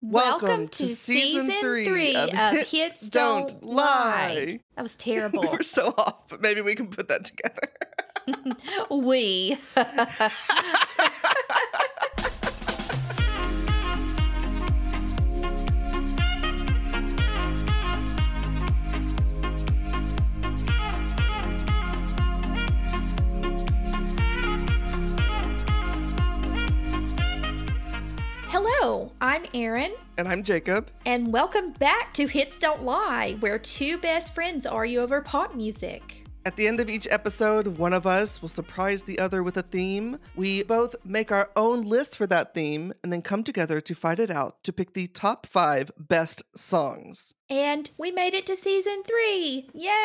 Welcome, to, season, three, of, Hits, Don't Lie. That was terrible. We're so off, but maybe we can put that together. we. I'm Erin. And I'm Jacob. And welcome back to Hits Don't Lie, where two best friends argue over pop music. At the end of each episode, one of us will surprise the other with a theme. We both make our own list for that theme and then come together to fight it out to pick the top five best songs. And we made it to season three. Yay!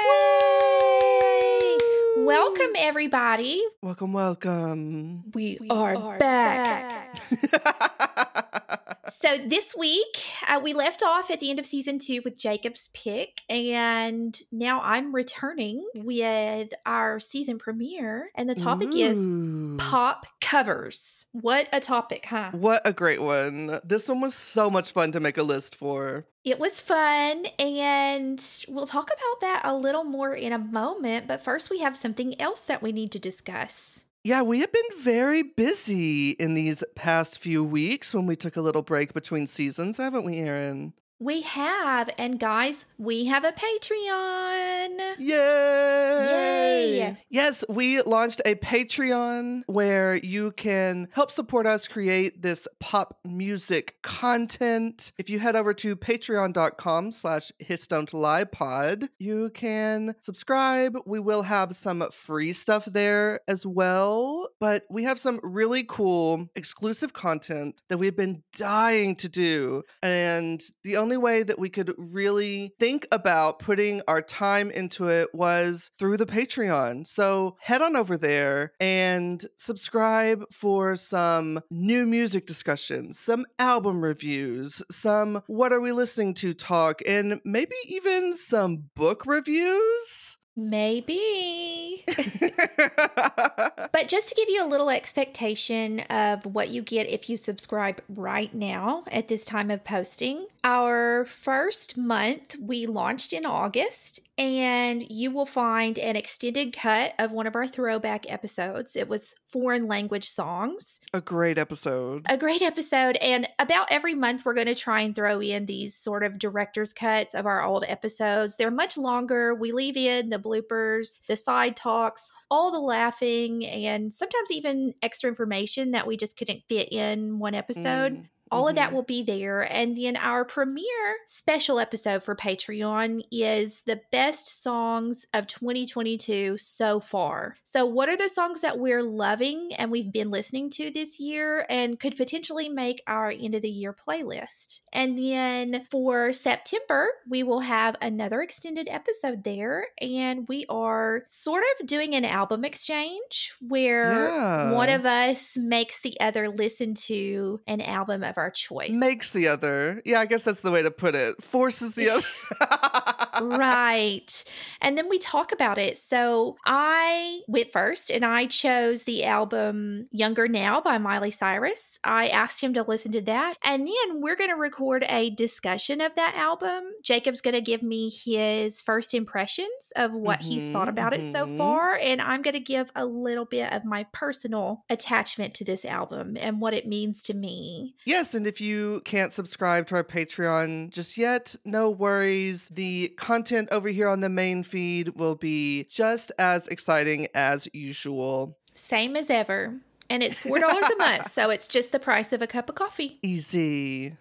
Woo! Welcome, everybody. Welcome, welcome. We, we are, are, back. back. so this week uh, we left off at the end of season two with Jacob's pick, and now I'm returning with our season premiere, and the topic Ooh. is pop covers. What a topic, huh? What a great one! This one was so much fun to make a list for. It was fun, and we'll talk about that a little more in a moment. But first, we have something else that we need to discuss. Yeah, we have been very busy in these past few weeks when we took a little break between seasons, haven't we, Erin? We have. And guys, we have a Patreon. Yay! Yay! Yes, we launched a Patreon where you can help support us create this pop music content. If you head over to patreon.com slash hits don't lie pod, you can subscribe. We will have some free stuff there as well, but we have some really cool exclusive content that we've been dying to do. And the only only way that we could really think about putting our time into it was through the Patreon. So head on over there and subscribe for some new music discussions, some album reviews, some what are we listening to talk, and maybe even some book reviews. Maybe. but just to give you a little expectation of what you get if you subscribe right now at this time of posting, our first month we launched in August, and you will find an extended cut of one of our throwback episodes. It was foreign language songs. A great episode. A great episode. And about every month, we're going to try and throw in these sort of director's cuts of our old episodes. They're much longer. We leave in the bloopers, the side talks, all the laughing, and sometimes even extra information that we just couldn't fit in one episode. Mm. All mm-hmm. of that mm-hmm. will be there. And then our premiere special episode for Patreon is the best songs of 2022 so far. So, what are the songs that we're loving and we've been listening to this year and could potentially make our end of the year playlist? And then for September, we will have another extended episode there. And we are sort of doing an album exchange where yeah. one of us makes the other listen to an album of our choice. Makes the other. Yeah, I guess that's the way to put it. Forces the other. right. And then we talk about it. So I went first and I chose the album Younger Now by Miley Cyrus. I asked him to listen to that. And then we're going to record a discussion of that album. Jacob's going to give me his first impressions of what mm-hmm, he's thought about mm-hmm. it so mm-hmm. far. And I'm going to give a little bit of my personal attachment to this album and what it means to me. Yes. And if you can't subscribe to our Patreon just yet, no worries. The content over here on the main feed will be just as exciting as usual. Same as ever. And it's $4 a month, so it's just the price of a cup of coffee. Easy.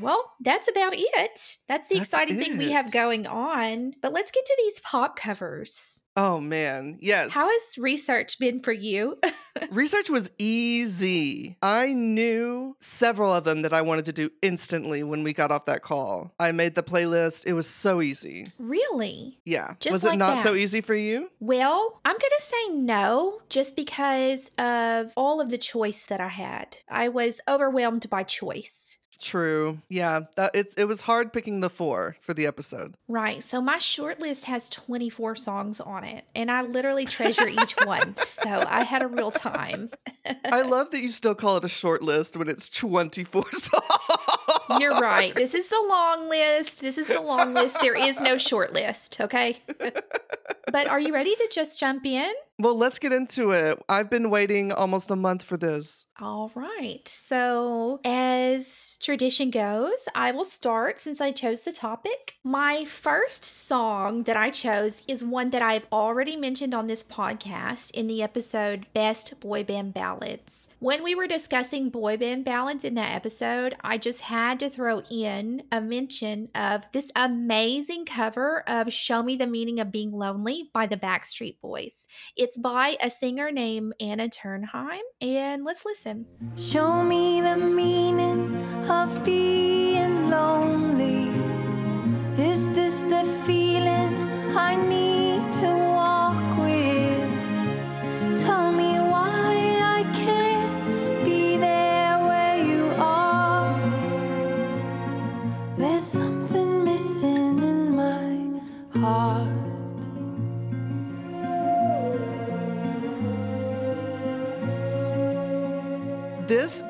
Well, that's about it. That's the that's exciting it. thing we have going on. But let's get to these pop covers. Oh man, yes. How has research been for you? research was easy. I knew several of them that I wanted to do instantly when we got off that call. I made the playlist. It was so easy. Really? Yeah. Just was like it not that. so easy for you? Well, I'm going to say no just because of all of the choice that I had. I was overwhelmed by choice. True. Yeah, that it it was hard picking the four for the episode. Right. So my short list has 24 songs on it, and I literally treasure each one. So I had a real time. I love that you still call it a short list when it's 24 songs. You're right. This is the long list. This is the long list. There is no short list, okay? but are you ready to just jump in? Well, let's get into it. I've been waiting almost a month for this. All right. So, as tradition goes, I will start since I chose the topic. My first song that I chose is one that I've already mentioned on this podcast in the episode Best Boy Band Ballads. When we were discussing boy band ballads in that episode, I just had to throw in a mention of this amazing cover of Show Me the Meaning of Being Lonely by the Backstreet Boys. It's by a singer named Anna Ternheim, and let's listen. Show me the meaning of being lonely.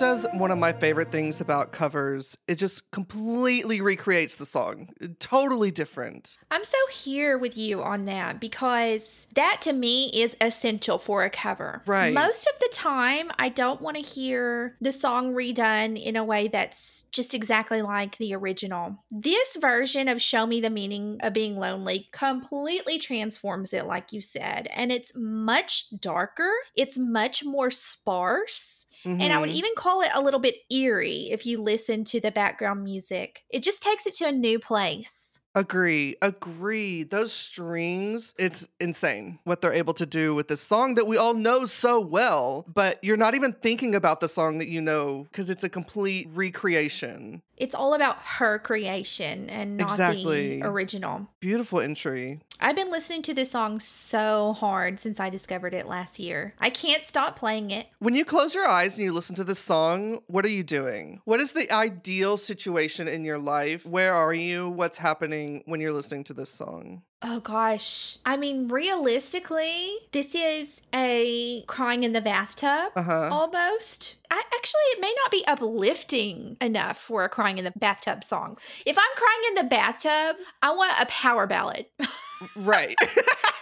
Does one of my favorite things about covers. It just completely recreates the song. Totally different. I'm so here with you on that because that to me is essential for a cover. Right. Most of the time, I don't want to hear the song redone in a way that's just exactly like the original. This version of Show Me the Meaning of Being Lonely completely transforms it, like you said, and it's much darker, it's much more sparse. And I would Mhm. even call it a little bit eerie if you listen to the background music. It just takes it to a new place. Agree, agree. Those strings, it's insane what they're able to do with this song that we all know so well, but you're not even thinking about the song that you know because it's a complete recreation. It's all about her creation and not Exactly. the original. Beautiful entry. I've been listening to this song so hard since I discovered it last year. I can't stop playing it. When you close your eyes and you listen to this song, what are you doing? What is the ideal situation in your life? Where are you? What's happening when you're listening to this song? Oh gosh. I mean, realistically, this is a crying in the bathtub Uh huh. almost. I, actually, it may not be uplifting enough for a crying in the bathtub song. If I'm crying in the bathtub, I want a power ballad. Right.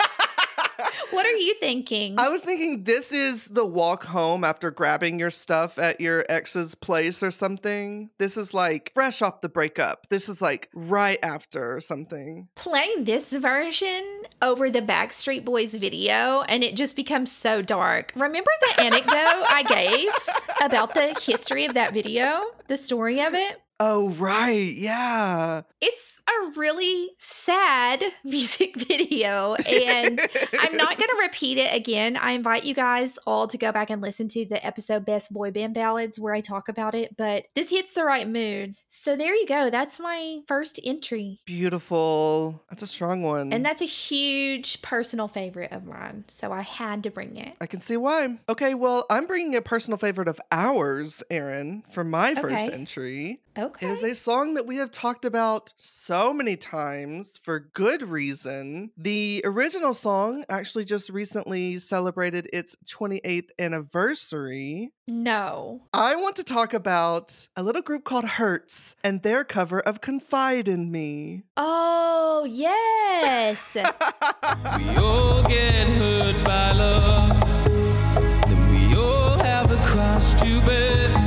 what are you thinking? I was thinking this is the walk home after grabbing your stuff at your ex's place or something. This is like fresh off the breakup. This is like right after or something. Play this version over the Backstreet Boys video and it just becomes so dark. Remember the anecdote I gave about the history of that video? The story of it? Oh, right. Yeah. It's a really sad music video and I'm not going to repeat it again. I invite you guys all to go back and listen to the episode Best Boy Band Ballads where I talk about it, but this hits the right mood. So there you go. That's my first entry. Beautiful. That's a strong one. And that's a huge personal favorite of mine. So I had to bring it. I can see why. Okay, well, I'm bringing a personal favorite of ours, Erin, for my first Okay. entry. Okay. It is a song that we have talked about so many times for good reason. The original song actually just recently celebrated its 28th anniversary. no. I want to talk about a little group called Hurts and their cover of Confide in Me. Oh, yes. We all get hurt by love. Then we all have a cross to bear.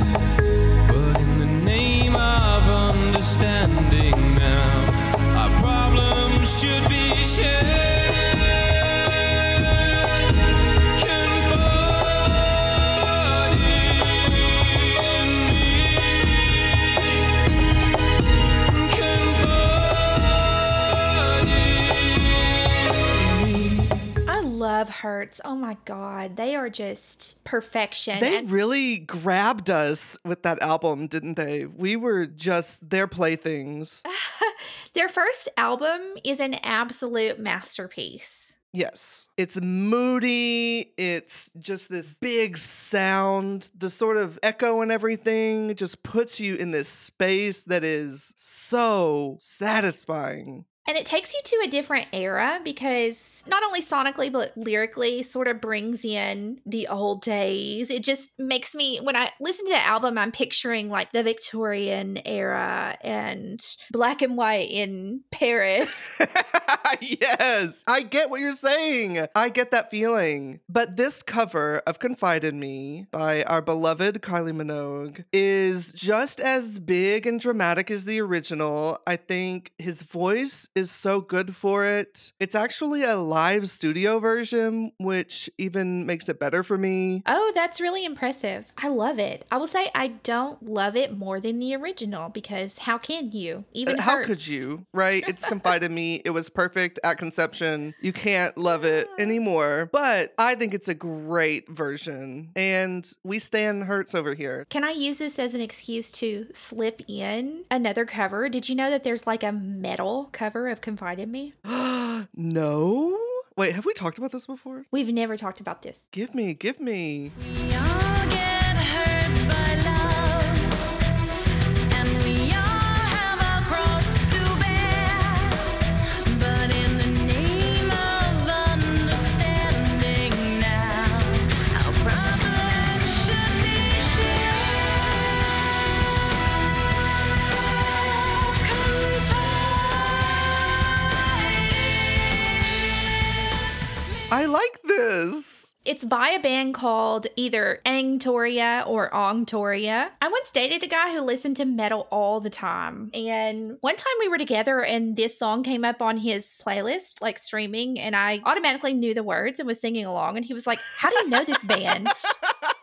Hurts. Oh my God. They are just perfection. They And- really grabbed us with that album, didn't they? We were just their playthings. Their first album is an absolute masterpiece. Yes. It's moody. It's just this big sound. The sort of echo and everything just puts you in this space that is so satisfying. And it takes you to a different era because not only sonically, but lyrically, sort of brings in the old days. It just makes me, when I listen to the album, I'm picturing like the Victorian era and black and white in Paris. yes, I get what you're saying. I get that feeling. But this cover of Confide in Me by our beloved Kylie Minogue is just as big and dramatic as the original. I think his voice is so good for it. It's actually a live studio version, which even makes it better for me. Oh, that's really impressive. I love it. I will say I don't love it more than the original because how can you? Even Uh, how Hurts. could you? Right? It's Confide in Me. It was perfect at conception. You can't love it anymore. But I think it's a great version. And we stand Hurts over here. Can I use this as an excuse to slip in another cover? Did you know that there's like a metal cover of Confide in Me? no? Wait, have we talked about this before? We've never talked about this. Give me, give me. We this. It's by a band called either Angtoria or Ongtoria. I once dated a guy who listened to metal all the time. And one time we were together and this song came up on his playlist, like streaming, and I automatically knew the words and was singing along. And he was like, How do you know this band?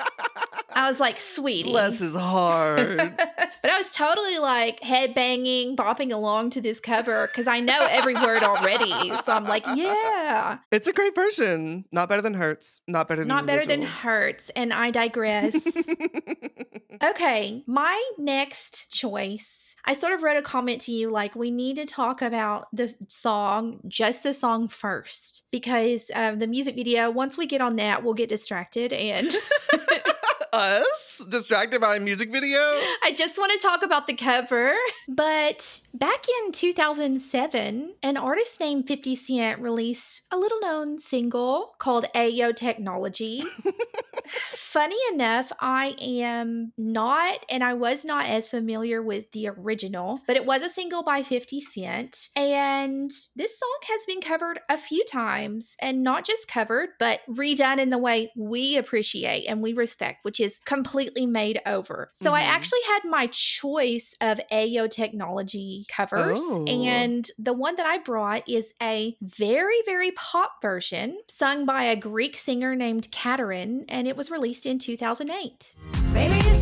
I was like, Sweetie. Bless his heart. but I was totally like head banging, bopping along to this cover because I know every word already. So I'm like, yeah, it's a great version. Not better than Hurts. Not better than not better than. Hurts. And I digress. okay, my next choice. I sort of wrote a comment to you like, we need to talk about the song, just the song first, because um, the music video, once we get on that, we'll get distracted. And Us? Distracted by a music video? I just want to talk about the cover. But back in 2007, an artist named 50 Cent released a little known single called Ayo Technology. Funny enough, I am not, and I was not as familiar with the original, but it was a single by 50 Cent. And this song has been covered a few times, and not just covered, but redone in the way we appreciate and we respect, which is completely made over. So I Mhm. actually had my choice of Ayo Technology covers, Oh. and the one that I brought is a very, very pop version sung by a Greek singer named Katerin, and it was released in 2008. Baby,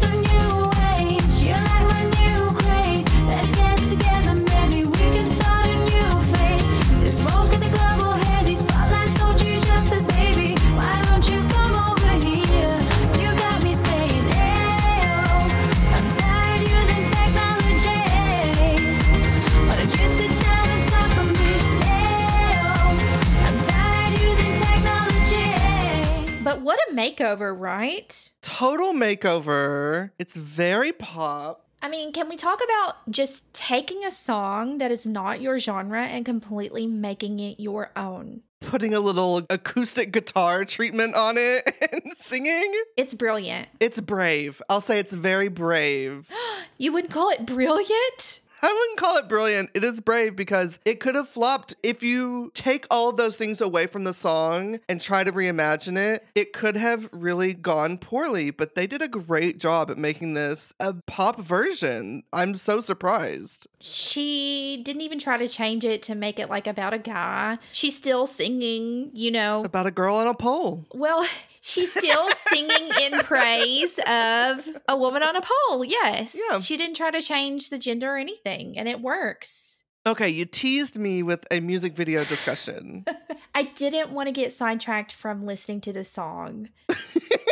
makeover, right? Total makeover. It's very pop. I mean, can we talk about just taking a song that is not your genre and completely making it your own? Putting a little acoustic guitar treatment on it and singing. It's brilliant. It's brave. I'll say it's very brave. You wouldn't call it brilliant? I wouldn't call it brilliant. It is brave because it could have flopped. If you take all of those things away from the song and try to reimagine it, it could have really gone poorly. But they did a great job at making this a pop version. I'm so surprised. She didn't even try to change it to make it like about a guy. She's still singing, you know. About a girl on a pole. Well, she's still singing in praise of a woman on a pole. Yes. Yeah. She didn't try to change the gender or anything, and it works. Okay, you teased me with a music video discussion. I didn't want to get sidetracked from listening to the song.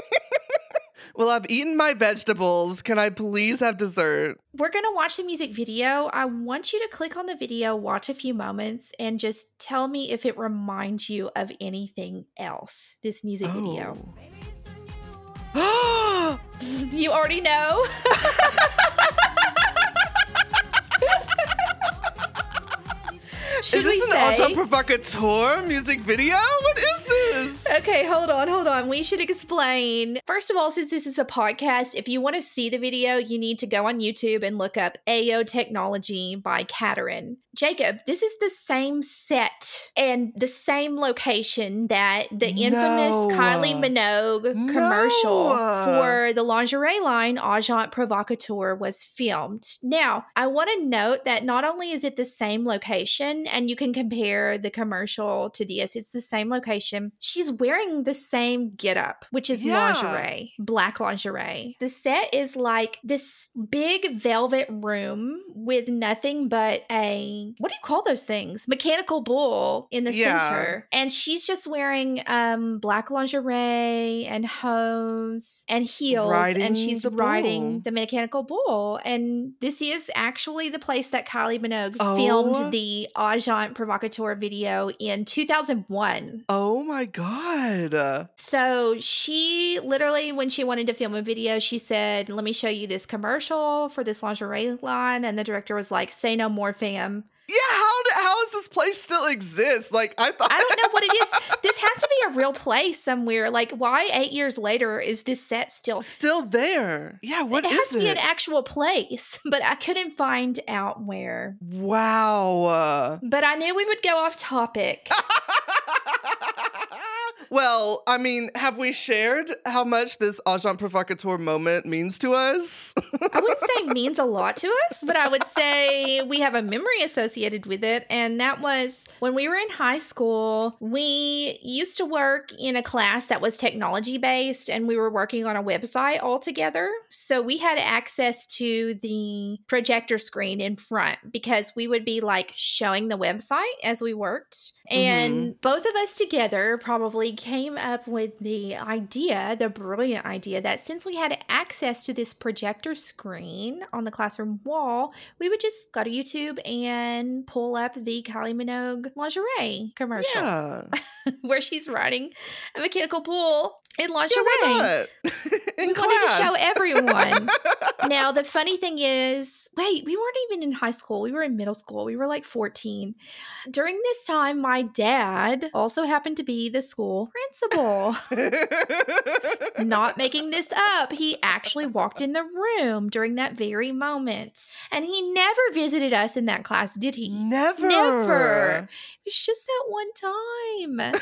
Well, I've eaten my vegetables. Can I please have dessert? We're going to watch the music video. I want you to click on the video, watch a few moments, and just tell me if it reminds you of anything else, this music video. Oh. You already know. Should is this we an say? Agent Provocateur music video? What is this? Okay, hold on, hold on. We should explain. First of all, since this is a podcast, if you want to see the video, you need to go on YouTube and look up Ayo Technology by Katerin. Jacob, this is the same set and the same location that the infamous No. Kylie Minogue commercial No. for the lingerie line Agent Provocateur was filmed. Now, I want to note that not only is it the same location, and you can compare the commercial to this, it's the same location. She's wearing the same getup, which is Yeah. lingerie, black lingerie. The set is like this big velvet room with nothing but a what do you call those things? Mechanical bull in the Yeah. center. And she's just wearing um black lingerie and hose and heels Riding and she's riding bull. the mechanical bull. And this is actually the place that Kylie Minogue Oh. filmed the Agent Provocateur video in 2001. Oh my god. So she literally, when she wanted to film a video, she said, Let me show you this commercial for this lingerie line. And the director was like, Say no more, fam. Yeah, how d- how does this place still exist? Like I thought I don't know what it is. This has to be a real place somewhere. Like, why eight years later is this set still? still there. Yeah, what it is it? has to be an actual place, but I couldn't find out where. wow. But I knew we would go off topic. well, I mean, have we shared how much this agent provocateur moment means to us? I wouldn't say means a lot to us, but I would say we have a memory associated with it. And that was when we were in high school, we used to work in a class that was technology based and we were working on a website all together. So we had access to the projector screen in front because we would be like showing the website as we worked. And both of us together probably came up with the idea, the brilliant idea, that since we had access to this projector screen on the classroom wall, we would just go to YouTube and pull up the Kylie Minogue lingerie commercial yeah. where she's riding a mechanical bull in Yeah, lingerie. not? We class. wanted to show everyone. now, the funny thing is, wait, we weren't even in high school. We were in middle school. We were like 14. During this time, my dad also happened to be the school principal. Not making this up. He actually walked in the room during that very moment. And he never visited us in that class, did he? Never. Never. It was just that one time.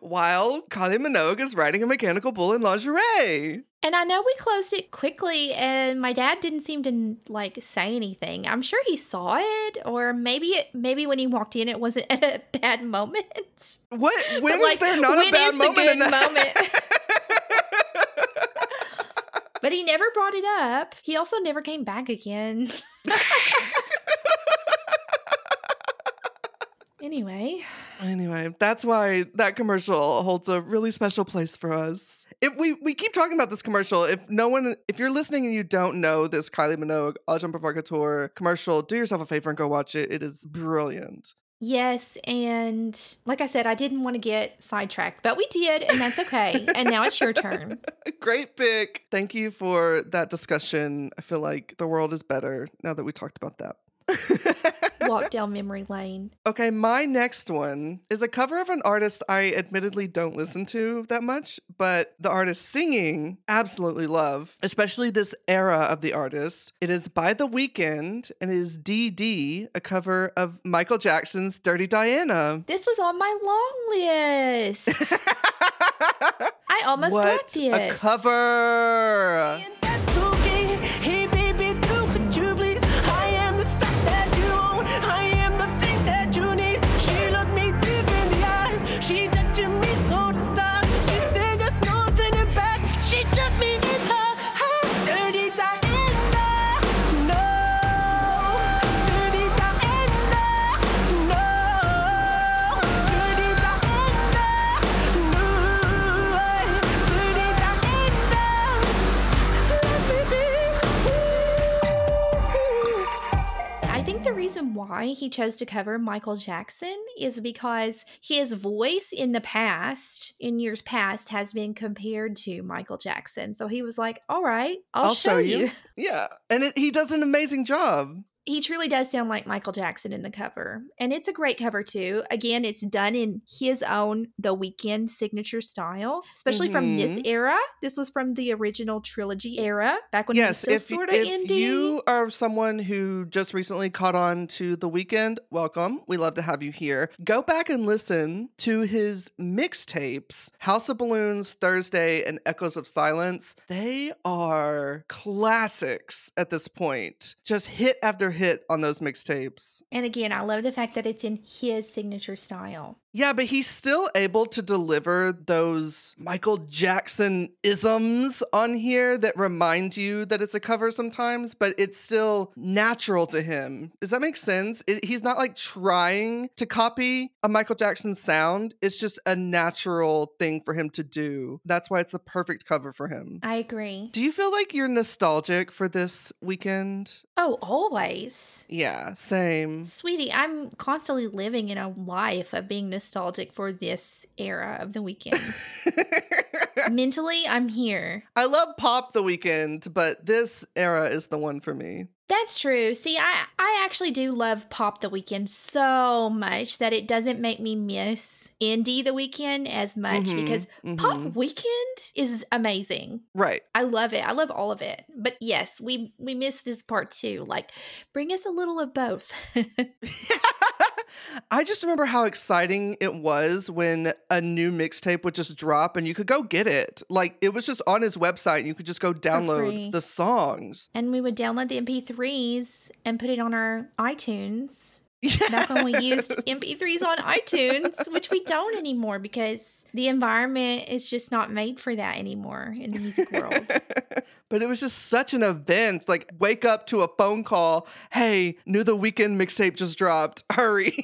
While Kylie Minogue is riding a mechanical bull in lingerie. And I know we closed it quickly, and my dad didn't seem to like say anything. I'm sure he saw it, or maybe it maybe when he walked in, it wasn't at a bad moment. What? When But, is there not a bad moment the good moment? but he never brought it up. He also never came back again. anyway, Anyway, that's why that commercial holds a really special place for us. If we we keep talking about this commercial, if no one if you're listening and you don't know this Kylie Minogue Agent Provocateur commercial, do yourself a favor and go watch it. It is brilliant. yes, and like I said, I didn't want to get sidetracked, but we did, and that's okay. and now it's your turn. Great pick. Thank you for that discussion. I feel like the world is better now that we talked about that. Walk down memory lane. Okay, my next one is a cover of an artist I admittedly don't listen to that much, but the artist singing absolutely love, especially this era of the artist. It is by The Weeknd and is DD, a cover of Michael Jackson's Dirty Diana. This was on my long list. I almost what got a this. cover! He chose to cover Michael Jackson is because his voice in the past, in years past, has been compared to Michael Jackson. So he was like, all right, I'll, I'll show, show you. you. Yeah. And it, he does an amazing job. He truly does sound like Michael Jackson in the cover. And it's a great cover, too. Again, it's done in his own The Weeknd signature style, especially from this Mhm. era. This was from the original trilogy era, back when yes, he was still sort of if indie. you are someone who just recently caught on to the Weeknd, welcome. We love to have you here. Go back and listen to his mixtapes, House of Balloons, Thursday, and Echoes of Silence. They are classics at this point. Just hit after hit on those mixtapes. And again, I love the fact that it's in his signature style. Yeah, but he's still able to deliver those Michael Jackson isms on here that remind you that it's a cover sometimes, but it's still natural to him. Does that make sense? It, he's not like trying to copy a Michael Jackson sound. It's just a natural thing for him to do. That's why it's the perfect cover for him. I agree. Do you feel like you're nostalgic for this Weeknd? Oh, always. Yeah, same. Sweetie, I'm constantly living in a life of being nostalgic for this era of the Weeknd. Mentally, I'm here. I love pop the Weeknd, but this era is the one for me. That's true. See, I I actually do love Pop the Weeknd so much that it doesn't make me miss Indie the Weeknd as much Mhm, because mhm. Pop Weeknd is amazing. Right. I love it. I love all of it. But yes, we we miss this part too. Like bring us a little of both. I just remember how exciting it was when a new mixtape would just drop and you could go get it. Like it was just on his website and you could just go download the songs. and we would download the MP3s and put it on our iTunes. Back when we used MP3s on iTunes, which we don't anymore because the environment is just not made for that anymore in the music world. but it was just such an event. Like wake up to a phone call. Hey, knew the Weeknd mixtape just dropped. Hurry.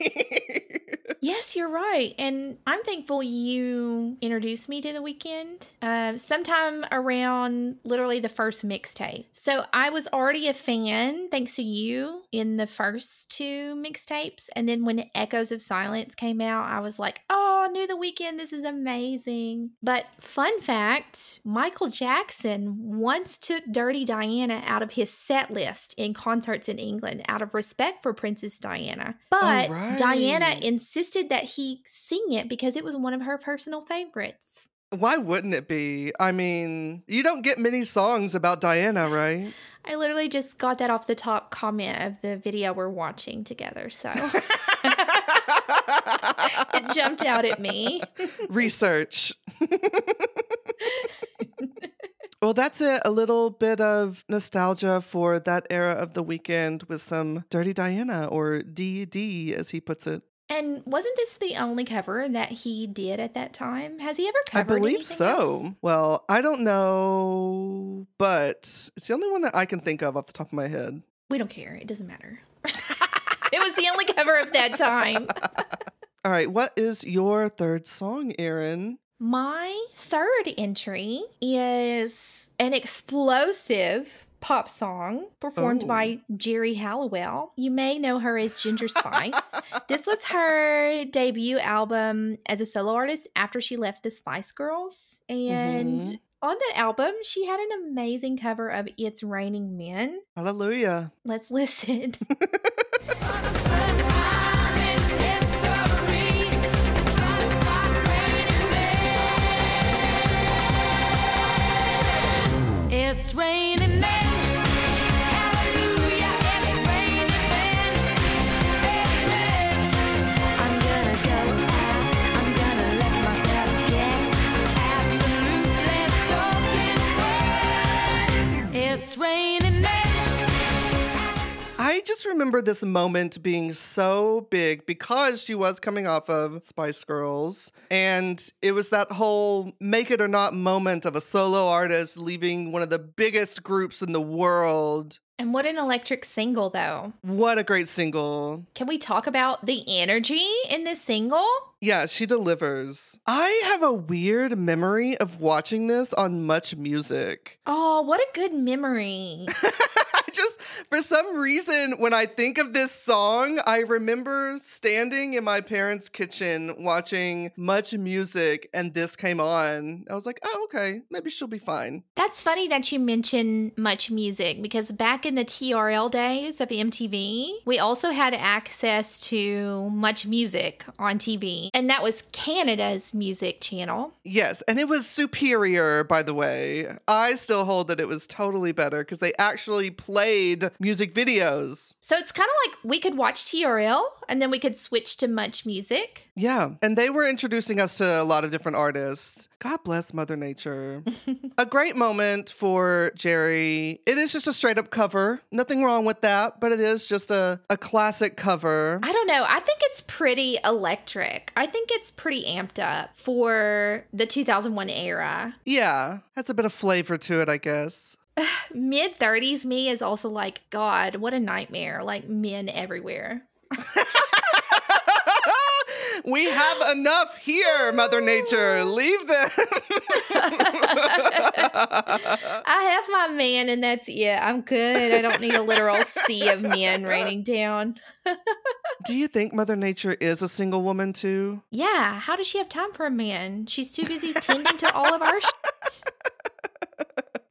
Yes, you're right. And I'm thankful you introduced me to the Weeknd uh, sometime around literally the first mixtape. So I was already a fan thanks to you in the first two mixtapes. And then when Echoes of Silence came out, I was like, oh, new the Weeknd. This is amazing. But fun fact Michael Jackson once took Dirty Diana out of his set list in concerts in England out of respect for Princess Diana. But Diana insisted that he sing it because it was one of her personal favorites. Why wouldn't it be? I mean, you don't get many songs about Diana, right? I literally just got that off the top comment of the video we're watching together. So it jumped out at me. Research. well, that's it. A little bit of nostalgia for that era of the Weeknd with some Dirty Diana or DD, as he puts it. And wasn't this the only cover that he did at that time? Has he ever covered? I believe so. else? Well, I don't know, but it's the only one that I can think of off the top of my head. We don't care. It doesn't matter. it was the only cover of that time. All right, what is your third song, Erin? My third entry is an explosive pop song performed Oh. by Geri Halliwell. You may know her as Ginger Spice. this was her debut album as a solo artist after she left the Spice Girls. And Mhm. on that album, she had an amazing cover of It's Raining Men. Hallelujah. Let's listen. It's raining Raining men. I just remember this moment being so big because she was coming off of Spice Girls. And it was that whole make it or not moment of a solo artist leaving one of the biggest groups in the world. And what an electric single, though. What a great single. Can we talk about the energy in this single? Yeah, she delivers. I have a weird memory of watching this on MuchMusic. Oh, what a good memory. I just, for some reason, when I think of this song, I remember standing in my parents' kitchen watching MuchMusic and this came on. I was like, oh, okay, maybe she'll be fine. That's funny that you mention MuchMusic because back in the TRL days of MTV, we also had access to MuchMusic on TV, and that was Canada's music channel. Yes, and it was superior, by the way. I still hold that it was totally better because they actually played music videos. So it's kind of like we could watch TRL and then we could switch to MuchMusic. Yeah, and they were introducing us to a lot of different artists. God bless Mother Nature. a great moment for Geri. It is just a straight up cover. Nothing wrong with that, but it is just a, a classic cover. I don't know. I think it's pretty electric. I think it's pretty amped up for the 2001 era. Yeah, has a bit of flavor to it, I guess. Mid 30s me is also like, God, what a nightmare. Like men everywhere. we have enough here, Mother Nature. Leave them. I have my man and that's it. I'm good. I don't need a literal sea of men raining down. Do you think Mother Nature is a single woman too? Yeah, how does she have time for a man? She's too busy tending to all of our shit.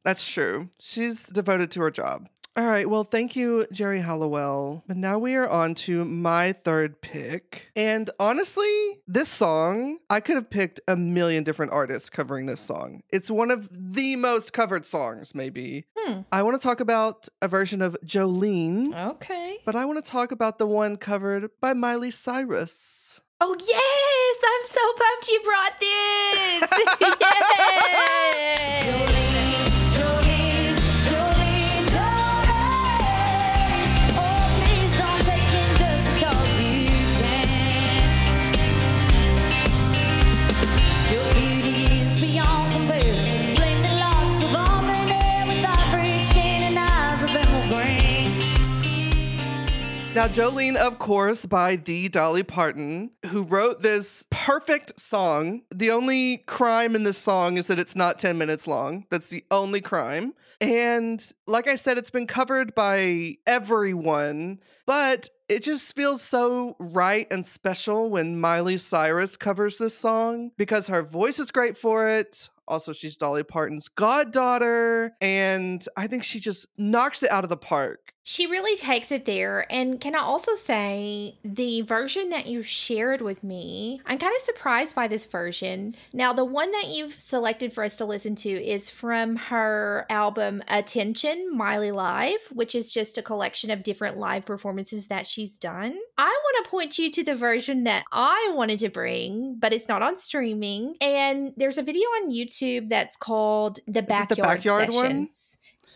That's true. She's devoted to her job. All right. Well, thank you, Geri Halliwell. But now we are on to my third pick. And honestly, this song, I could have picked a million different artists covering this song. It's one of the most covered songs, maybe. Hmm. I want to talk about a version of Jolene, Okay. but I want to talk about the one covered by Miley Cyrus. Oh yes, I'm so pumped you brought this. Yay! Now, Jolene, of course, by the Dolly Parton, who wrote this perfect song. The only crime in this song is that it's not 10 minutes long. That's the only crime. And like I said, it's been covered by everyone, but it just feels so right and special when Miley Cyrus covers this song because her voice is great for it. Also, she's Dolly Parton's goddaughter, and I think she just knocks it out of the park. She really takes it there. And can I also say the version that you shared with me, I'm kind of surprised by this version. Now, the one that you've selected for us to listen to is from her album Attention Miley Live, which is just a collection of different live performances that she's done. I want to point you to the version that I wanted to bring, but it's not on streaming. And there's a video on YouTube that's called The it the Backyard, Sessions. one?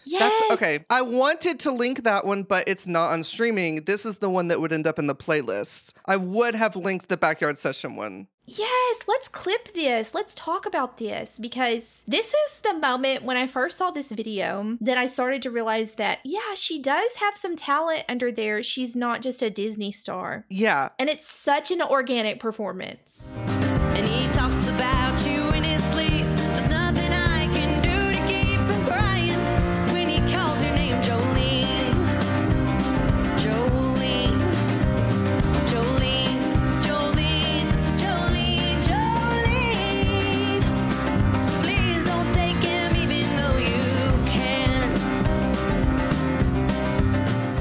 Sessions. Yes. That's okay. I wanted to link that one, but it's not on streaming. This is the one that would end up in the playlist. I would have linked the backyard session one. Yes, let's clip this. Let's talk about this because this is the moment when I first saw this video that I started to realize that, yeah, she does have some talent under there. She's not just a Disney star. Yeah. And it's such an organic performance. And he talks about you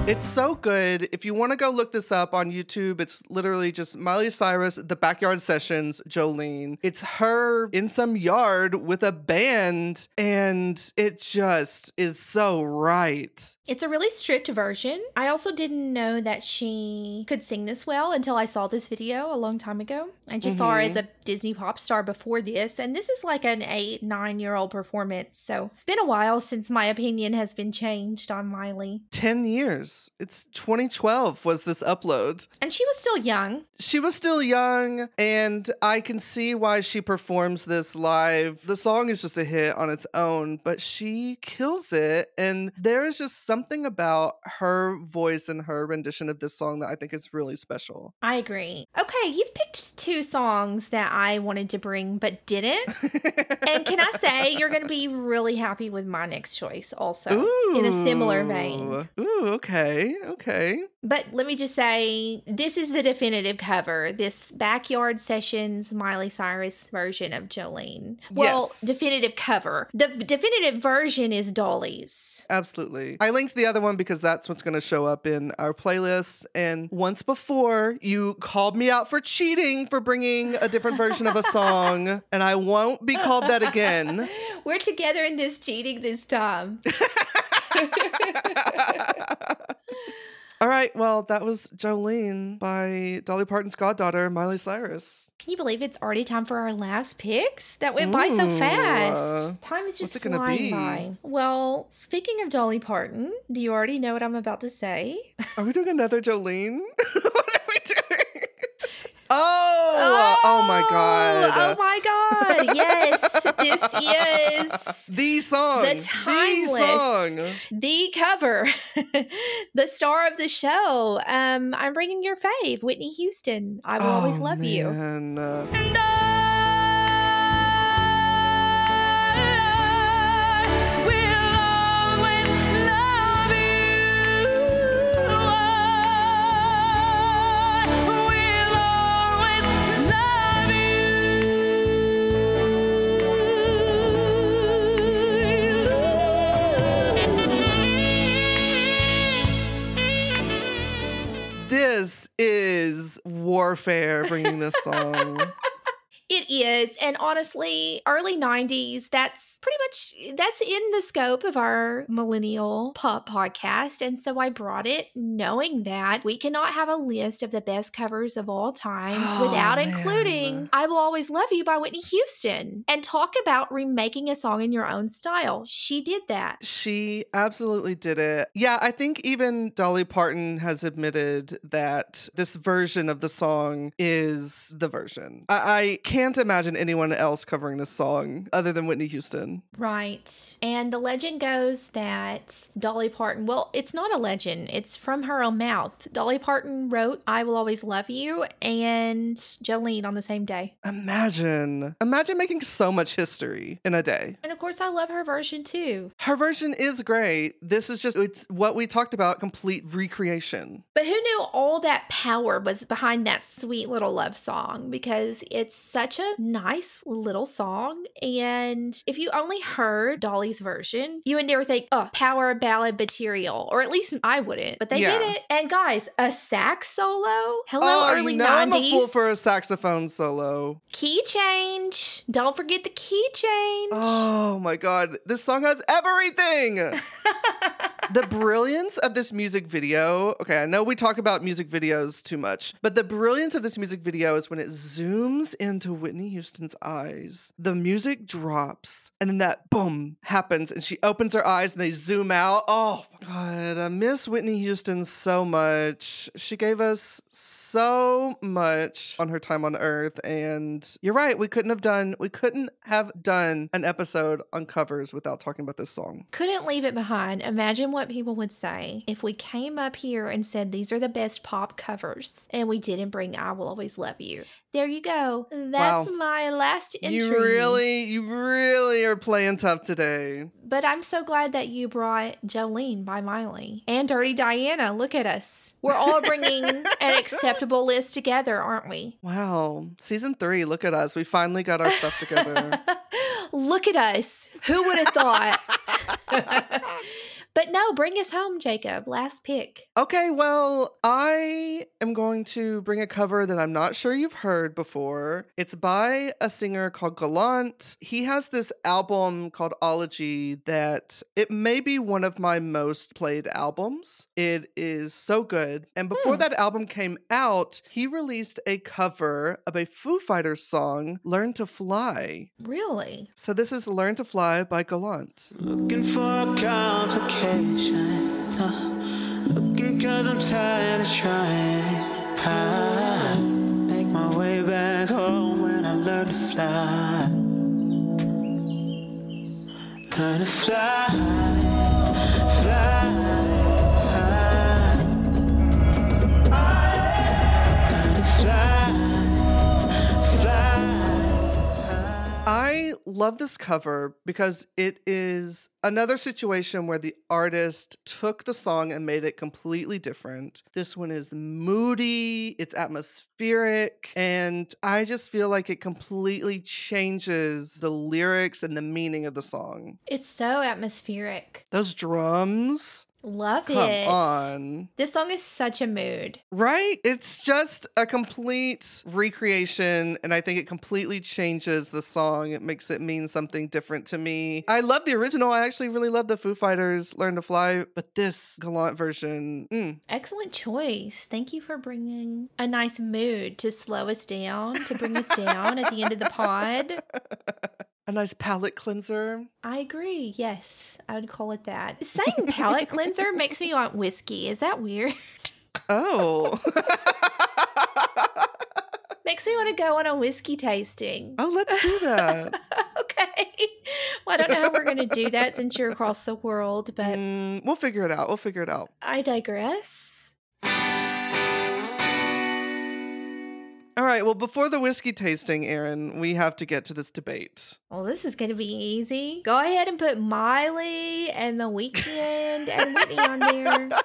It's so good. If you want to go look this up on YouTube, it's literally just Miley Cyrus, The Backyard Sessions, Jolene. It's her in some yard with a band, and it just is so right. It's a really stripped version. I also didn't know that she could sing this well until I saw this video a long time ago. I just saw her as mm-hmm. a Disney pop star before this, and this is like an eight, nine year old performance. So it's been a while since my opinion has been changed on Miley. 10 years. It's 2012 was this upload. And she was still young. She was still young, and I can see why she performs this live. The song is just a hit on its own, but she kills it. And there is just something about her voice and her rendition of this song that I think is really special. I agree. Okay, you've picked two songs that I wanted to bring but didn't. and can I say you're going to be really happy with my next choice also Ooh. in a similar vein. Ooh, Ooh, okay, okay. But let me just say, this is the definitive cover. This backyard sessions Miley Cyrus version of Jolene. Well, Yes. definitive cover. The definitive version is Dolly's. Absolutely. I linked the other one because that's what's going to show up in our playlist. And once before, you called me out for cheating for bringing a different version of a song, and I won't be called that again. We're together in this cheating this time. All right, well, that was Jolene by Dolly Parton's goddaughter, Miley Cyrus. Can you believe it's already time for our last picks? That went by so Ooh, uh, fast. Time is just flying by. Well, speaking of Dolly Parton, do you already know what I'm about to say? Are we doing another Jolene? what are we doing? Oh, oh, my God. Oh my god! Yes, this is the song. The timeless- song. the cover, the star of the show. Um, I'm bringing your fave, Whitney Houston. I will always Oh, love you. man. Uh, And I bringing this song. It is, and honestly, early '90s. That's pretty much that's in the scope of our millennial pop podcast, and so I brought it, knowing that we cannot have a list of the best covers of all time Oh, without man. including "I Will Always Love You" by Whitney Houston, and talk about remaking a song in your own style. She did that. She absolutely did it. Yeah, I think even Dolly Parton has admitted that this version of the song is the version. I, I can't imagine anyone else covering this song other than Whitney Houston. Right. And the legend goes that Dolly Parton, well, it's not a legend, it's from her own mouth. Dolly Parton wrote I Will Always Love You and Jolene on the same day. Imagine, imagine making so much history in a day. And of course, I love her version too. Her version is great. This is just it's what we talked about, complete recreation. But who knew all that power was behind that sweet little love song? Because it's such a nice little song. And if you only heard Dolly's version, you would never think, oh, power ballad material. Or at least I wouldn't. But they Yeah. did it. And guys, a sax solo? Hello, oh, early you know I'm a fool for a saxophone solo. key change. Don't forget the key change. Oh my god, this song has everything. the brilliance of this music video. Okay, I know we talk about music videos too much, but the brilliance of this music video is when it zooms into Whitney Houston's eyes. The music drops, and then that boom happens, and she opens her eyes and they zoom out. Oh god, I miss Whitney Houston so much. She gave us so much on her time on earth, and you're right, we couldn't have done we couldn't have done an episode on covers without talking about this song. Couldn't leave it behind. Imagine what people would say if we came up here and said these are the best pop covers and we didn't bring I Will Always Love You. There you go. That's Wow. my last entry. You really, you really are playing tough today. But I'm so glad that you brought Jolene by Miley and Dirty Diana. Look at us. We're all bringing an acceptable list together, aren't we? Wow, season three. Look at us. We finally got our stuff together. Look at us. Who would have thought? but no, bring us home, Jacob. Last pick. Okay, well, I am going to bring a cover that I'm not sure you've heard before. It's by a singer called Gallant. He has this album called Ology that it may be one of my most played albums. It is so good. And before Hmm. that album came out, he released a cover of a Foo Fighters song, Learn to Fly. Really? So this is Learn to Fly by Gallant. Looking for a I'm tired of trying. I make my way back home when I learn to fly. Learn to fly. Love this cover because it is another situation where the artist took the song and made it completely different. This one is moody, it's atmospheric, and I just feel like it completely changes the lyrics and the meaning of the song. It's so atmospheric. Those drums, Love come it. on. This song is such a mood. Right? It's just a complete recreation, and I think it completely changes the song. It makes it mean something different to me. I love the original. I actually really love the Foo Fighters Learn to Fly, but this Gallant version, mm, Excellent choice. Thank you for bringing a nice mood to slow us down, to bring us down at the end of the pod. A nice palate cleanser. I agree. Yes, I would call it that. Saying palate cleanser makes me want whiskey. Is that weird? Oh. makes me want to go on a whiskey tasting. oh, let's do that. okay. Well, I don't know how we're going to do that since you're across the world, but Mm, we'll figure it out. We'll figure it out. I digress. All right. Well, before the whiskey tasting, Erin, we have to get to this debate. Well, this is going to be easy. Go ahead and put Miley and The Weeknd and Whitney on there.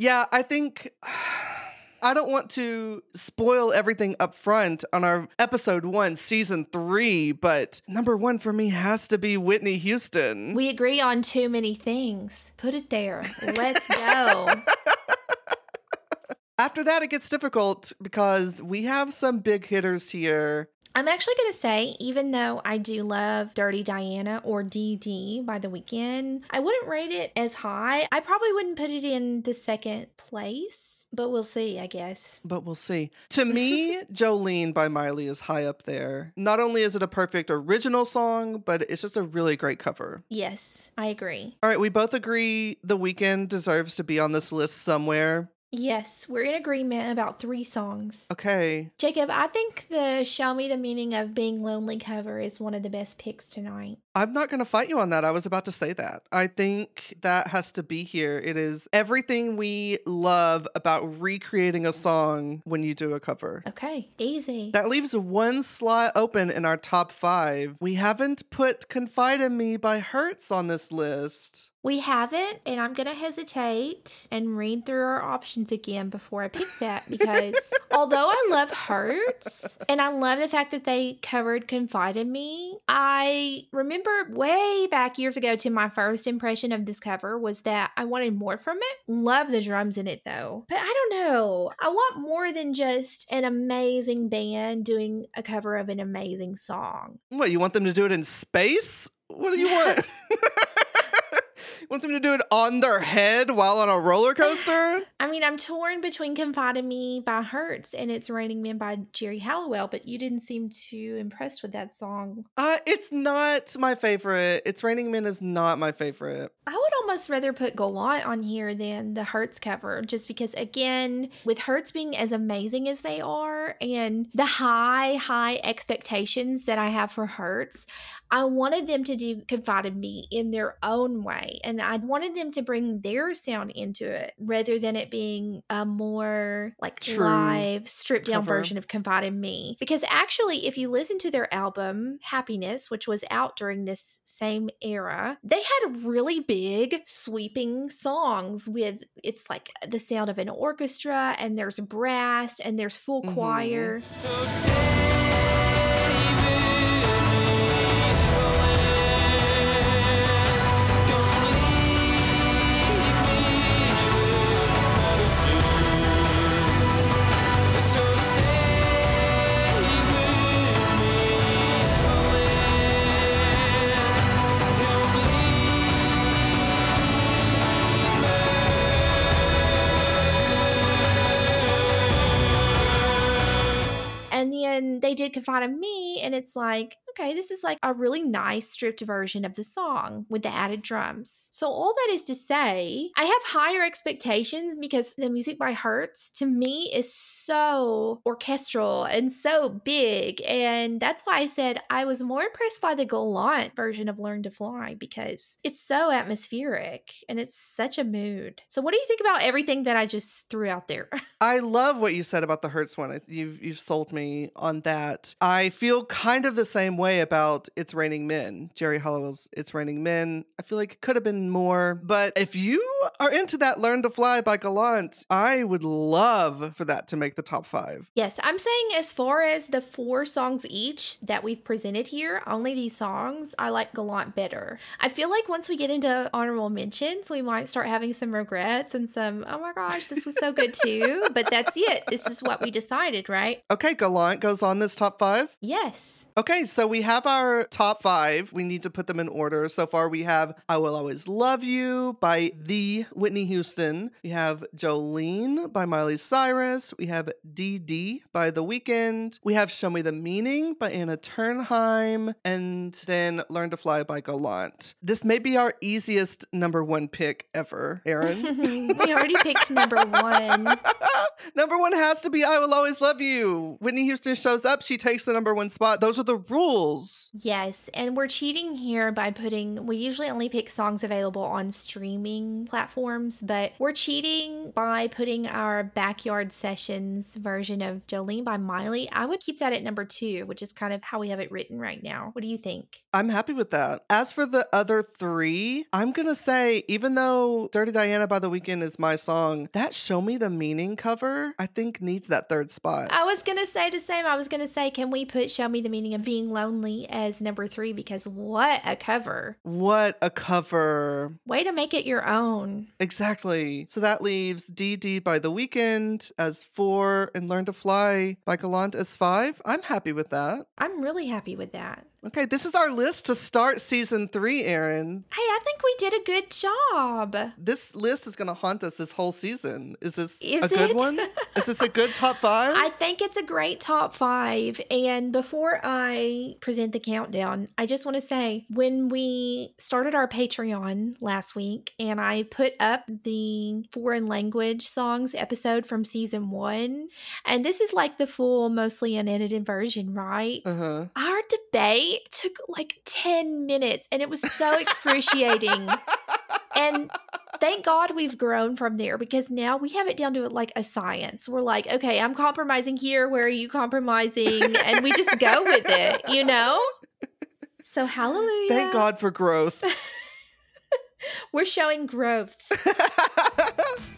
Yeah, I think I don't want to spoil everything up front on our episode one, season three, but number one for me has to be Whitney Houston. We agree on too many things. Put it there. Let's go. After that, it gets difficult because we have some big hitters here. I'm actually going to say, even though I do love Dirty Diana or DD by the Weeknd, I wouldn't rate it as high. I probably wouldn't put it in the second place, but we'll see, I guess. But we'll see. To me, Jolene by Miley is high up there. Not only is it a perfect original song, but it's just a really great cover. Yes, I agree. All right, we both agree The Weeknd deserves to be on this list somewhere. Yes, we're in agreement about three songs. Okay. Jacob, I think the Show Me the Meaning of Being Lonely cover is one of the best picks tonight. I'm not going to fight you on that. I was about to say that. I think that has to be here. It is everything we love about recreating a song when you do a cover. Okay, easy. That leaves one slot open in our top five. We haven't put Confide in Me by Hurts on this list. We haven't, and I'm going to hesitate and read through our options again before I pick that because although I love Hurts and I love the fact that they covered Confide in Me, I remember way back years ago to my first impression of this cover was that I wanted more from it. Love the drums in it though, but I don't know. I want more than just an amazing band doing a cover of an amazing song. What, you want them to do it in space? What do you want? want them to do it on their head while on a roller coaster? I mean, I'm torn between Confide in Me by Hurts and It's Raining Men by Geri Halliwell, but you didn't seem too impressed with that song. Uh, it's not my favorite. It's Raining Men is not my favorite. I would almost rather put Gallant on here than the Hurts cover, just because, again, with Hurts being as amazing as they are and the high, high expectations that I have for Hurts, I wanted them to do Confide in Me in their own way. And I wanted them to bring their sound into it rather than it being a more like True live, stripped down cover. version of Confide in Me. Because actually, if you listen to their album, Happiness, which was out during this same era, they had really big, sweeping songs with it's like the sound of an orchestra, and there's brass, and there's full Mhm. choir. So then they did Confide in Me, and it's like, okay, this is like a really nice stripped version of the song with the added drums. So, all that is to say, I have higher expectations because the music by Hurts to me is so orchestral and so big. And that's why I said I was more impressed by the Gallant version of Learn to Fly because it's so atmospheric and it's such a mood. So, what do you think about everything that I just threw out there? I love what you said about the Hurts one. You've you've sold me on that. I feel kind of the same way. Way about It's Raining Men, Geri Halliwell's It's Raining Men. I feel like it could have been more, but if you are into that Learn to Fly by Gallant, I would love for that to make the top five. Yes, I'm saying as far as the four songs each that we've presented here, only these songs, I like Gallant better. I feel like once we get into honorable mentions, we might start having some regrets and some, oh my gosh, this was so good too. but that's it. This is what we decided, right? Okay, Gallant goes on this top five. Yes. Okay, so we have our top five. We need to put them in order. So far, we have I Will Always Love You by the Whitney Houston. We have Jolene by Miley Cyrus. We have DD by The Weeknd. We have Show Me the Meaning by Anna Ternheim. And then Learn to Fly by Gallant. This may be our easiest number one pick ever, Erin. we already picked number one. number one has to be I Will Always Love You. Whitney Houston shows up, she takes the number one spot. Those are the rules. Yes, and we're cheating here by putting, we usually only pick songs available on streaming platforms, but we're cheating by putting our backyard sessions version of Jolene by Miley. I would keep that at number two, which is kind of how we have it written right now. What do you think? I'm happy with that. As for the other three, I'm going to say, even though Dirty Diana by the Weeknd is my song, that Show Me the Meaning cover, I think needs that third spot. I was going to say the same. I was going to say, can we put Show Me the Meaning of Being Lonely as number three? Because what a cover. What a cover. Way to make it your own. Exactly. So that leaves DD by the Weeknd as four and Learn to Fly by Gallant as five. I'm happy with that. I'm really happy with that. Okay, this is our list to start season three, Erin. Hey, I think we did a good job. This list is going to haunt us this whole season. Is this Is a good one? Is this a good top five? I think it's a great top five. And before I present the countdown, I just want to say when we started our Patreon last week and I put up the foreign language songs episode from season one, and this is like the full, mostly unedited version, right? uh huh. Our debate took like 10 minutes and it was so excruciating. and thank God we've grown from there because now we have it down to like a science. We're like, okay, I'm compromising here. Where are you compromising? And we just go with it, you know? So, hallelujah. Thank God for growth. We're showing growth.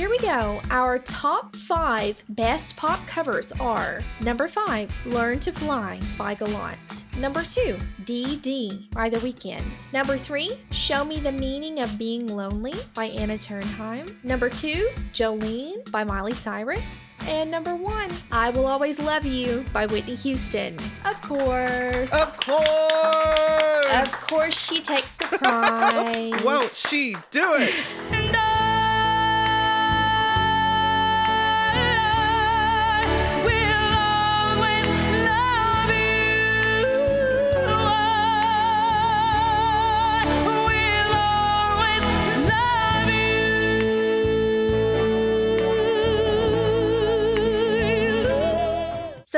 Here we go. Our top five best pop covers are number five, Learn to Fly by Gallant. Number two, DD by The Weeknd. Number three, Show Me the Meaning of Being Lonely by Anna Ternheim. Number two, Jolene by Miley Cyrus. And number one, I Will Always Love You by Whitney Houston. Of course. of course. Of course, she takes the prize. Won't she do it?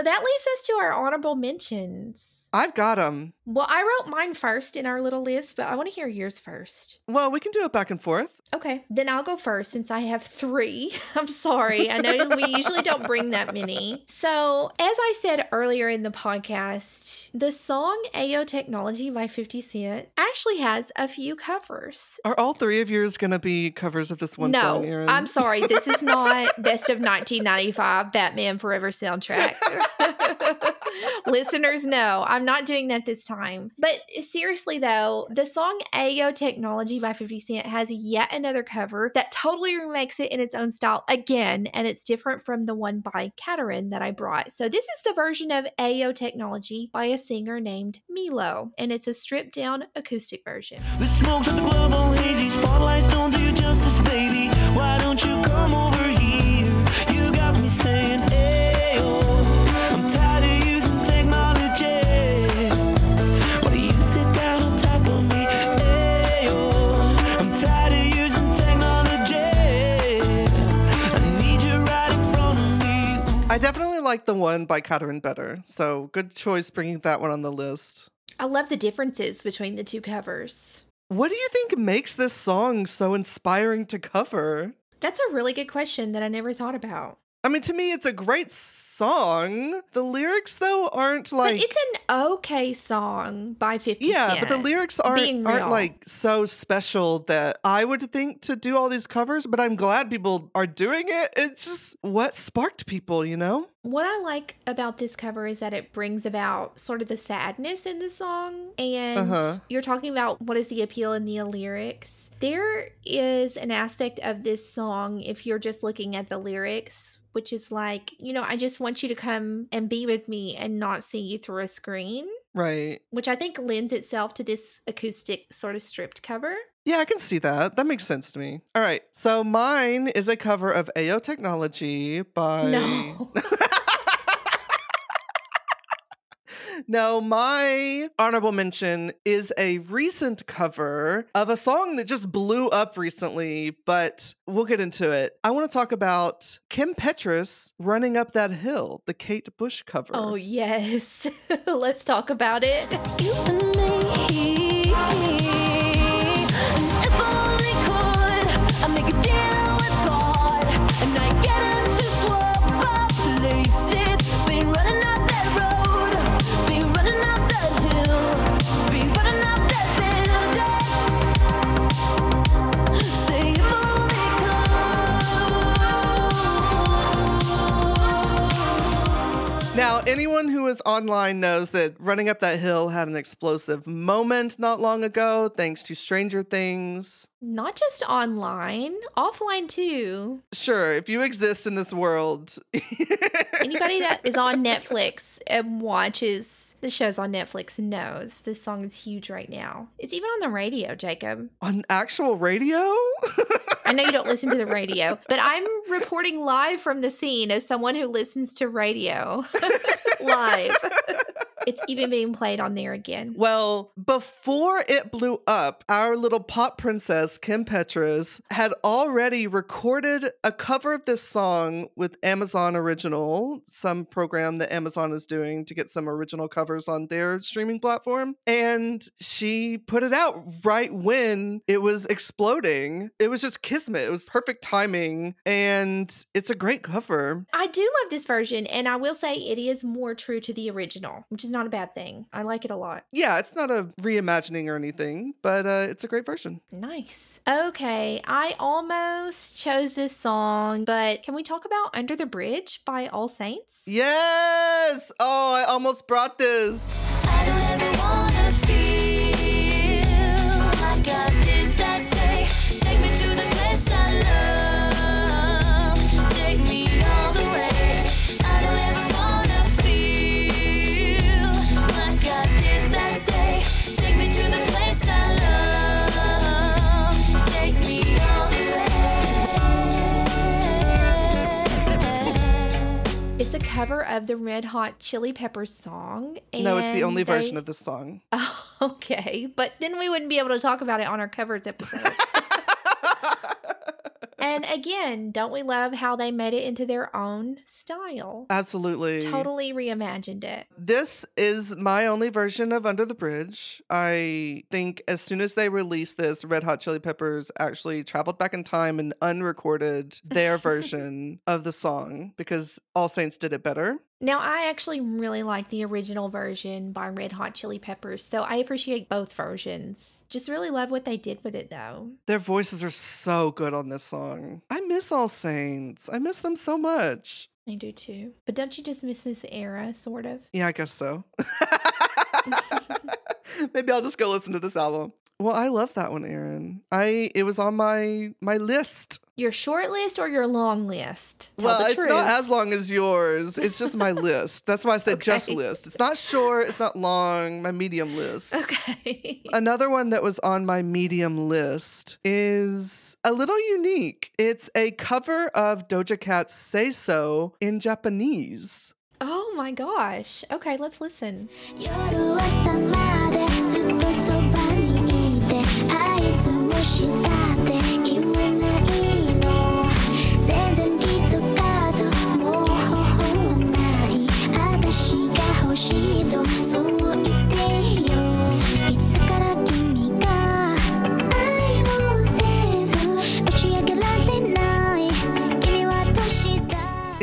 So that leaves us to our honorable mentions. I've got them. Well, I wrote mine first in our little list, but I want to hear yours first. Well, we can do it back and forth. Okay, then I'll go first since I have three. I'm sorry. I know we usually don't bring that many. So, as I said earlier in the podcast, the song Ayo Technology by 50 Cent actually has a few covers. Are all three of yours going to be covers of this one no, song, Erin? I'm sorry. This is not best of 1995 Batman Forever soundtrack. Listeners know I'm not doing that this time. But seriously, though, the song Ayo Technology by 50 Cent has yet another cover that totally remakes it in its own style again, and it's different from the one by Katerin that I brought. So, this is the version of Ayo Technology by a singer named Milo, and it's a stripped down acoustic version. The smokes the club all hazy, spotlights don't do justice, baby. Why don't you come over definitely like the one by Catherine better. So good choice bringing that one on the list. I love the differences between the two covers. What do you think makes this song so inspiring to cover? That's a really good question that I never thought about. I mean, to me, it's a great song. The lyrics though aren't like but it's an okay song by 50 yeah, Cent. but the lyrics aren't aren't like so special that I would think to do all these covers, but I'm glad people are doing it. It's just what sparked people, you know? What I like about this cover is that it brings about sort of the sadness in the song. And Uh-huh. you're talking about what is the appeal in the lyrics. There is an aspect of this song, if you're just looking at the lyrics, which is like, you know, I just want you to come and be with me and not see you through a screen, Right. which I think lends itself to this acoustic sort of stripped cover. Yeah, I can see that. That makes sense to me. All right. So mine is a cover of Ayo Technology by No. No, my honorable mention is a recent cover of a song that just blew up recently, but we'll get into it. I want to talk about Kim Petras running up that hill, the Kate Bush oh, cover. oh, yes. Let's talk about it. Now, anyone who is online knows that running up that hill had an explosive moment not long ago, thanks to Stranger Things. Not just online, offline too. Sure, if you exist in this world, Anybody that is on Netflix and watches the shows on Netflix knows this song is huge right now. It's even on the radio, Jacob. on actual radio? I know you don't listen to the radio, but I'm reporting live from the scene as someone who listens to radio live. It's even being played on there again. Well, before it blew up, our little pop princess, Kim Petras, had already recorded a cover of this song with Amazon Original, some program that Amazon is doing to get some original covers on their streaming platform. And she put it out right when it was exploding. It was just kismet. It was perfect timing. And it's a great cover. I do love this version, and I will say it is more true to the original, which is not a bad thing. I like it a lot. Yeah, it's not a reimagining or anything, but uh, it's a great version. Nice. Okay, I almost chose this song, but can we talk about Under the Bridge by All Saints? Yes! Oh, I almost brought this. I cover of the Red Hot Chili Peppers song. no, it's the only they- version of this song. Oh, okay, but then we wouldn't be able to talk about it on our covers episode. and again, don't we love how they made it into their own style? Absolutely. Totally reimagined it. This is my only version of Under the Bridge. I think as soon as they released this, Red Hot Chili Peppers actually traveled back in time and unrecorded their version of the song because All Saints did it better. Now, I actually really like the original version by Red Hot Chili Peppers, so I appreciate both versions. Just really love what they did with it, though. Their voices are so good on this song. I miss All Saints. I miss them so much. I do too. But don't you just miss this era, sort of? Yeah, I guess so. Maybe I'll just go listen to this album. Well, I love that one, Erin. I it was on my my list. Your short list or your long list? Tell well, the it's truth. not as long as yours. It's just my list. That's why I said just list. It's not short. It's not long. My medium list. Okay. Another one that was on my medium list is a little unique. It's a cover of Doja Cat's Say So in Japanese. oh my gosh. Okay, let's listen. 過ごしたって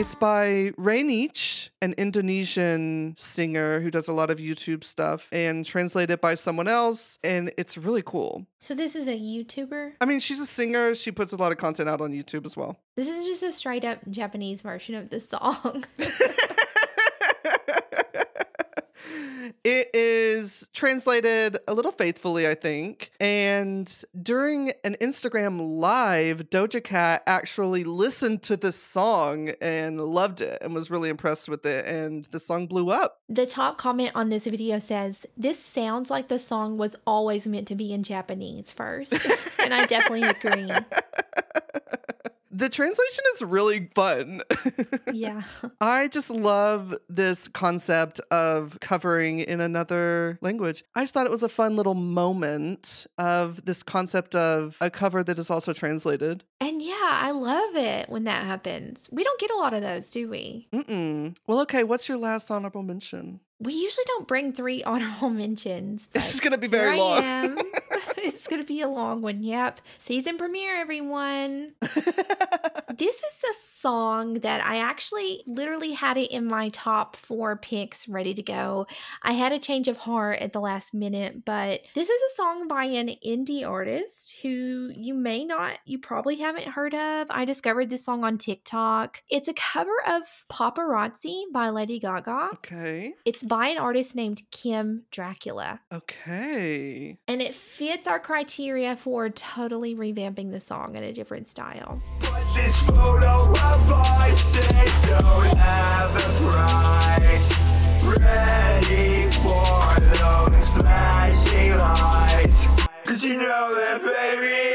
It's by Rainych an Indonesian singer who does a lot of YouTube stuff and translated by someone else. And it's really cool. So this is a YouTuber. I mean, she's a singer. She puts a lot of content out on YouTube as well. This is just a straight up Japanese version of the song. it is translated a little faithfully, I think. And during an Instagram live, Doja Cat actually listened to this song and loved it and was really impressed with it. And the song blew up. the top comment on this video says, This sounds like the song was always meant to be in Japanese first. and I definitely agree. The translation is really fun. Yeah. I just love this concept of covering in another language. I just thought it was a fun little moment of this concept of a cover that is also translated. And yeah, I love it when that happens. We don't get a lot of those, do we? Mm-mm. Well, okay, what's your last honorable mention? We usually don't bring three honorable mentions. This is going to be very I long. am. it's going to be a long one. Yep. Season premiere, everyone. This is a song that I actually literally had it in my top four picks ready to go. I had a change of heart at the last minute, but this is a song by an indie artist who you may not, you probably haven't heard of. I discovered this song on TikTok. It's a cover of Paparazzi by Lady Gaga. okay. It's by an artist named Kim Dracula. Okay. And it fits our criteria for totally revamping the song in a different style. Cause you know that baby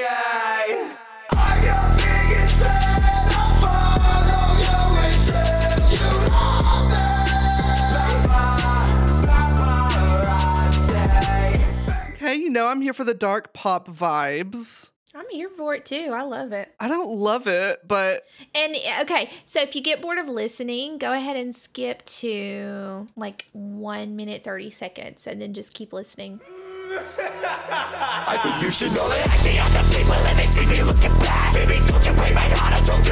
you know, I'm here for the dark pop vibes. I'm here for it too. I love it. I don't love it, but And okay, so if you get bored of listening, go ahead and skip to like one minute, 30 seconds, and then just keep listening. I think you should know that I see other people and they see me looking bad. Baby, don't you break my heart. I told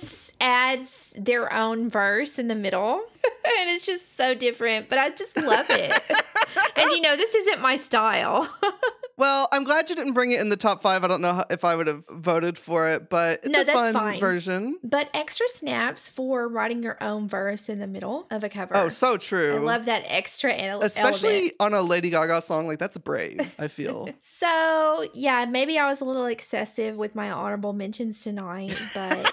This adds their own verse in the middle, and it's just so different, but I just love it. and you know, this isn't my style. Well, I'm glad you didn't bring it in the top five. I don't know if I would have voted for it, but it's No, a that's fun fine. version. but extra snaps for writing your own verse in the middle of a cover. Oh, so true. I love that extra ele- Especially element. on a Lady Gaga song, like that's brave, I feel. So, yeah, maybe I was a little excessive with my honorable mentions tonight, but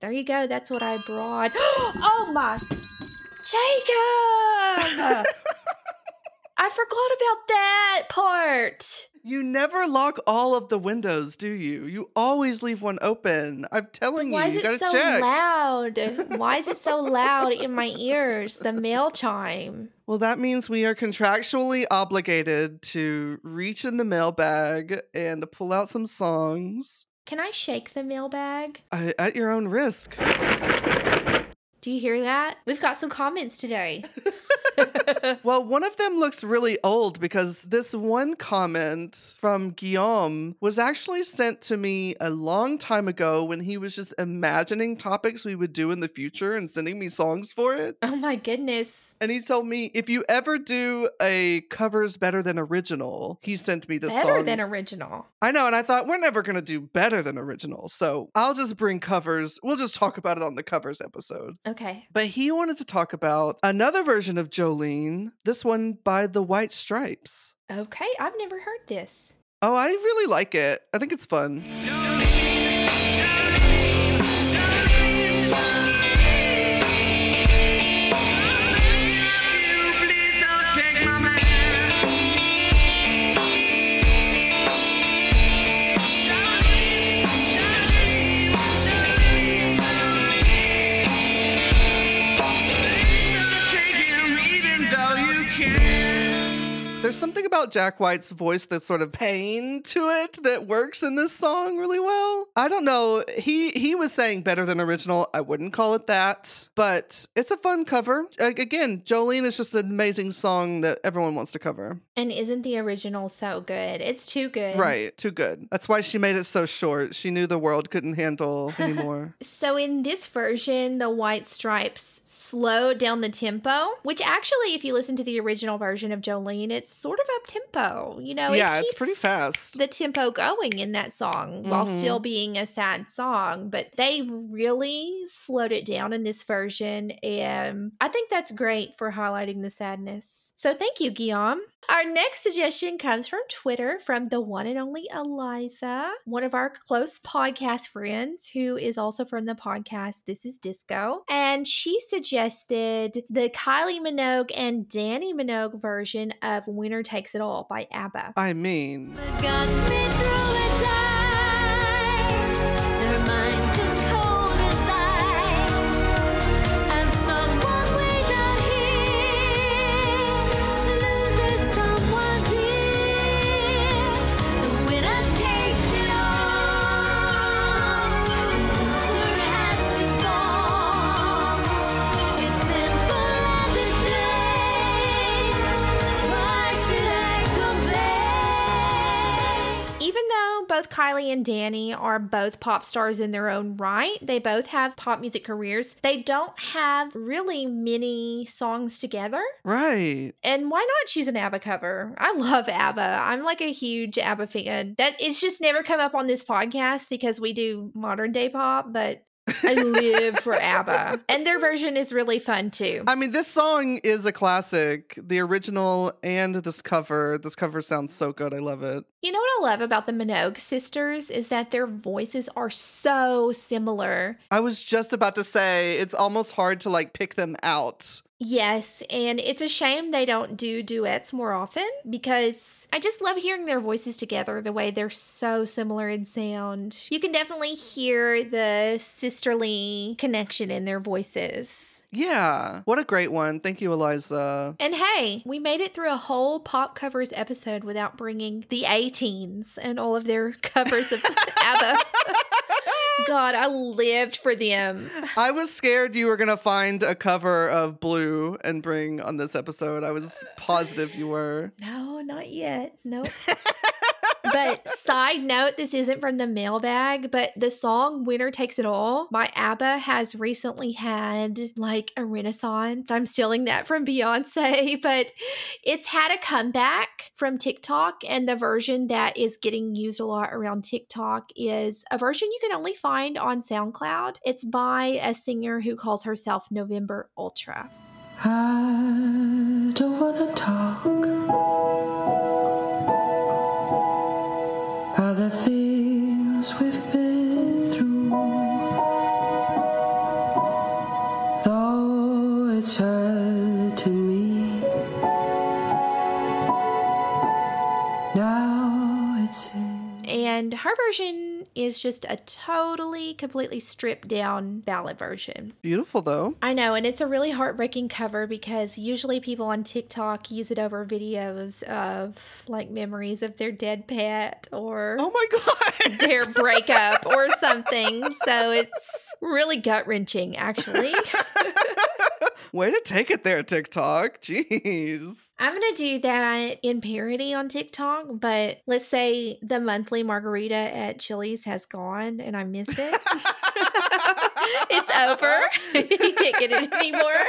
there you go. That's what I brought. oh my Jacob! I forgot about that part. you never lock all of the windows, do you? You always leave one open. I'm telling Why you, is you it so check. loud? Why is it so loud in my ears? The mail chime. Well, that means we are contractually obligated to reach in the mailbag and pull out some songs Can I shake the mailbag? uh, at your own risk. Do you hear that? We've got some comments today. Well, one of them looks really old because this one comment from Guillaume was actually sent to me a long time ago when he was just imagining topics we would do in the future and sending me songs for it. Oh my goodness. And he told me if you ever do a covers better than original, he sent me this song. Better song. than original. I know, and I thought we're never gonna do better than original, so I'll just bring covers. We'll just talk about it on the covers episode. Okay. But he wanted to talk about another version of Jolene, this one by the White Stripes. Okay. I've never heard this. Oh, I really like it. I think it's fun. There's something about Jack White's voice that's sort of pain to it that works in this song really well. I don't know. He he was saying better than original. I wouldn't call it that, but it's a fun cover. Again, Jolene is just an amazing song that everyone wants to cover. And isn't the original so good? It's too good. Right, too good. That's why she made it so short. She knew the world couldn't handle anymore. So in this version, the White Stripes slow down the tempo, which actually, if you listen to the original version of Jolene, it's sort of up tempo. You know, it yeah, it's pretty fast. The tempo going in that song while Mhm. still being a sad song, but they really slowed it down in this version, and I think that's great for highlighting the sadness. So thank you, Guillaume. Our next suggestion comes from Twitter from the one and only Eliza, one of our close podcast friends who is also from the podcast This is Disco. And she suggested the Kylie Minogue and Dannii Minogue version of Winner Takes It All by ABBA. I mean, Kylie and Dannii are both pop stars in their own right, they both have pop music careers. They don't have really many songs together. right. And why not choose an ABBA cover? I love ABBA. I'm like a huge ABBA fan. That it's just never come up on this podcast because we do modern day pop, but I live for ABBA. And their version is really fun too. I mean, this song is a classic. The original and this cover. This cover sounds so good. I love it. You know what I love about the Minogue sisters is that their voices are so similar. I was just about to say it's almost hard to like pick them out. Yes, and it's a shame they don't do duets more often because I just love hearing their voices together the way they're so similar in sound. You can definitely hear the sisterly connection in their voices. Yeah. What a great one. Thank you, Eliza. And hey, we made it through a whole pop covers episode without bringing the A teens and all of their covers of ABBA. God, I lived for them. I was scared you were going to find a cover of Blue and bring on this episode. I was positive you were. No, not yet. Nope. but side note, this isn't from the mailbag, but the song Winner Takes It All by ABBA has recently had like a renaissance. I'm stealing that from Beyonce, but it's had a comeback from TikTok. And the version that is getting used a lot around TikTok is a version you can only find on SoundCloud. It's by a singer who calls herself November Ultra. I don't wanna talk about the things we've been through. Though it's hurting me, now it's in. And her version is just a totally, completely stripped down ballad version. Beautiful, though. I know, and it's a really heartbreaking cover because usually people on TikTok use it over videos of like memories of their dead pet or Oh my God. their breakup or something. So it's really gut wrenching, actually. Way to take it there, TikTok. Jeez. I'm going to do that in parody on TikTok, but let's say the monthly margarita at Chili's has gone and I miss it. it's over. you can't get it anymore.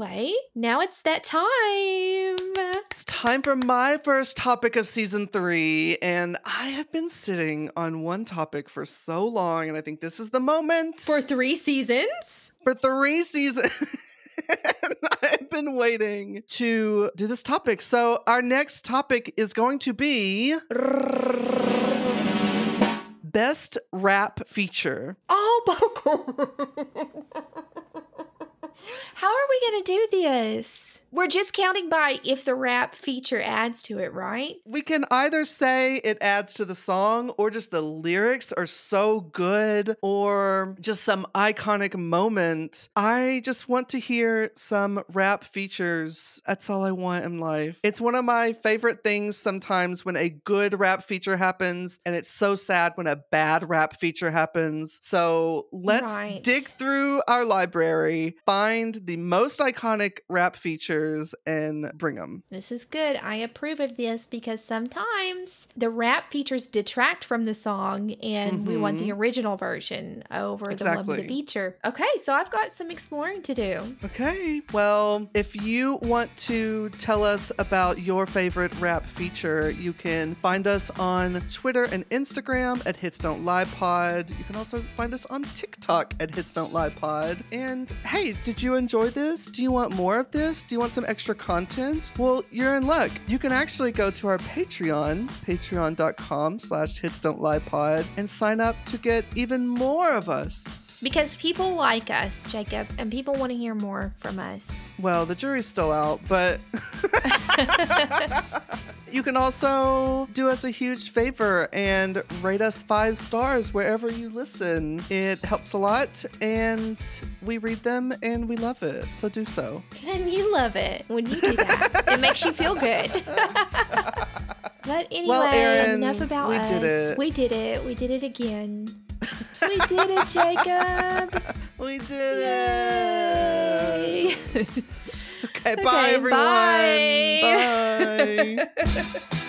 Anyway, now it's that time. It's time for my first topic of season three, and I have been sitting on one topic for so long, and I think this is the moment For three seasons? for three seasons. I've been waiting to do this topic. So, our next topic is going to be best rap feature. Oh, How are we going to do this? We're just counting by if the rap feature adds to it, right? We can either say it adds to the song or just the lyrics are so good or just some iconic moment. I just want to hear some rap features. That's all I want in life. It's one of my favorite things sometimes when a good rap feature happens, and it's so sad when a bad rap feature happens. So let's Right. dig through our library, find the most iconic rap features, and bring them. This is good. I approve of this because sometimes the rap features detract from the song and we want the mm-hmm. original version over the one with the feature. Okay, so I've got some exploring to do. Okay. Well, if you want to tell us about your favorite rap feature, you can find us on Twitter and Instagram at Hits Don't Lie Pod. You can also find us on TikTok at Hits Don't Lie Pod. And hey, did you enjoy this? Do you want more of this? Do you want some extra content? Well, you're in luck. You can actually go to our Patreon, patreon.com slash hits don't lie pod, and sign up to get even more of us. Because people like us, Jacob, and people want to hear more from us. Well, the jury's still out, but you can also do us a huge favor and rate us five stars wherever you listen. It helps a lot, and we read them and we love it. So do so. And you love it when you do that. it makes you feel good. but anyway, Well, Erin, enough about we us. did it. We did it. We did it again. We did it, Jacob. We did Yay. it. Okay, bye everyone. bye. bye.